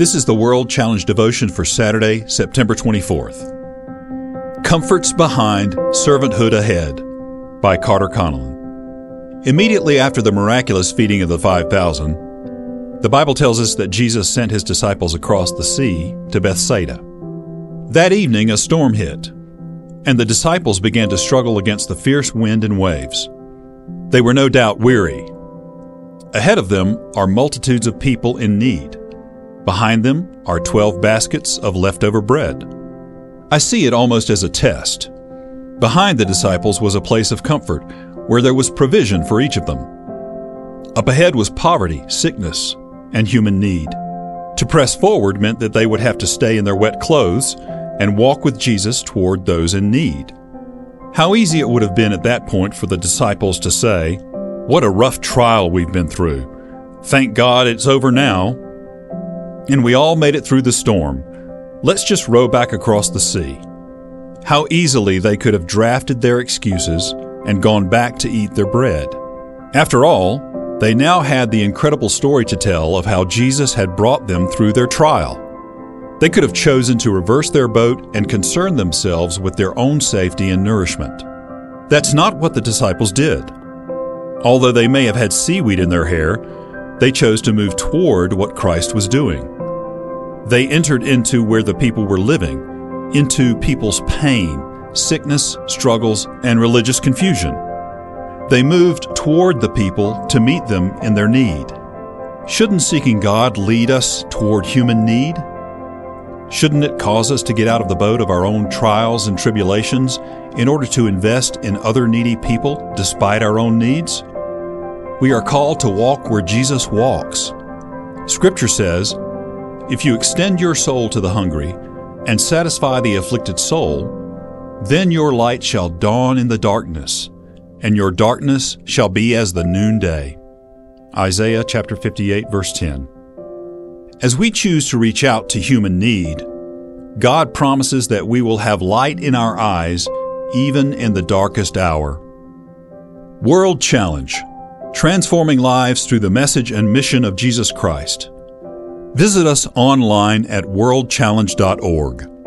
This is the World Challenge devotion for Saturday, September 24th. Comforts Behind, Servanthood Ahead by Carter Conlon. Immediately after the miraculous feeding of the 5,000, the Bible tells us that Jesus sent his disciples across the sea to Bethsaida. That evening, a storm hit, and the disciples began to struggle against the fierce wind and waves. They were no doubt weary. Ahead of them are multitudes of people in need. Behind them are 12 baskets of leftover bread. I see it almost as a test. Behind the disciples was a place of comfort where there was provision for each of them. Up ahead was poverty, sickness, and human need. To press forward meant that they would have to stay in their wet clothes and walk with Jesus toward those in need. How easy it would have been at that point for the disciples to say, What a rough trial we've been through. Thank God it's over now. And we all made it through the storm. Let's just row back across the sea. How easily they could have drafted their excuses and gone back to eat their bread. After all, they now had the incredible story to tell of how Jesus had brought them through their trial. They could have chosen to reverse their boat and concern themselves with their own safety and nourishment. That's not what the disciples did. Although they may have had seaweed in their hair, they chose to move toward what Christ was doing. They entered into where the people were living, into people's pain, sickness, struggles, and religious confusion. They moved toward the people to meet them in their need. Shouldn't seeking God lead us toward human need? Shouldn't it cause us to get out of the boat of our own trials and tribulations in order to invest in other needy people despite our own needs? We are called to walk where Jesus walks. Scripture says, if you extend your soul to the hungry and satisfy the afflicted soul, then your light shall dawn in the darkness, and your darkness shall be as the noonday. Isaiah chapter 58 verse 10. As we choose to reach out to human need, God promises that we will have light in our eyes even in the darkest hour. World Challenge Transforming Lives Through the Message and Mission of Jesus Christ. Visit us online at worldchallenge.org.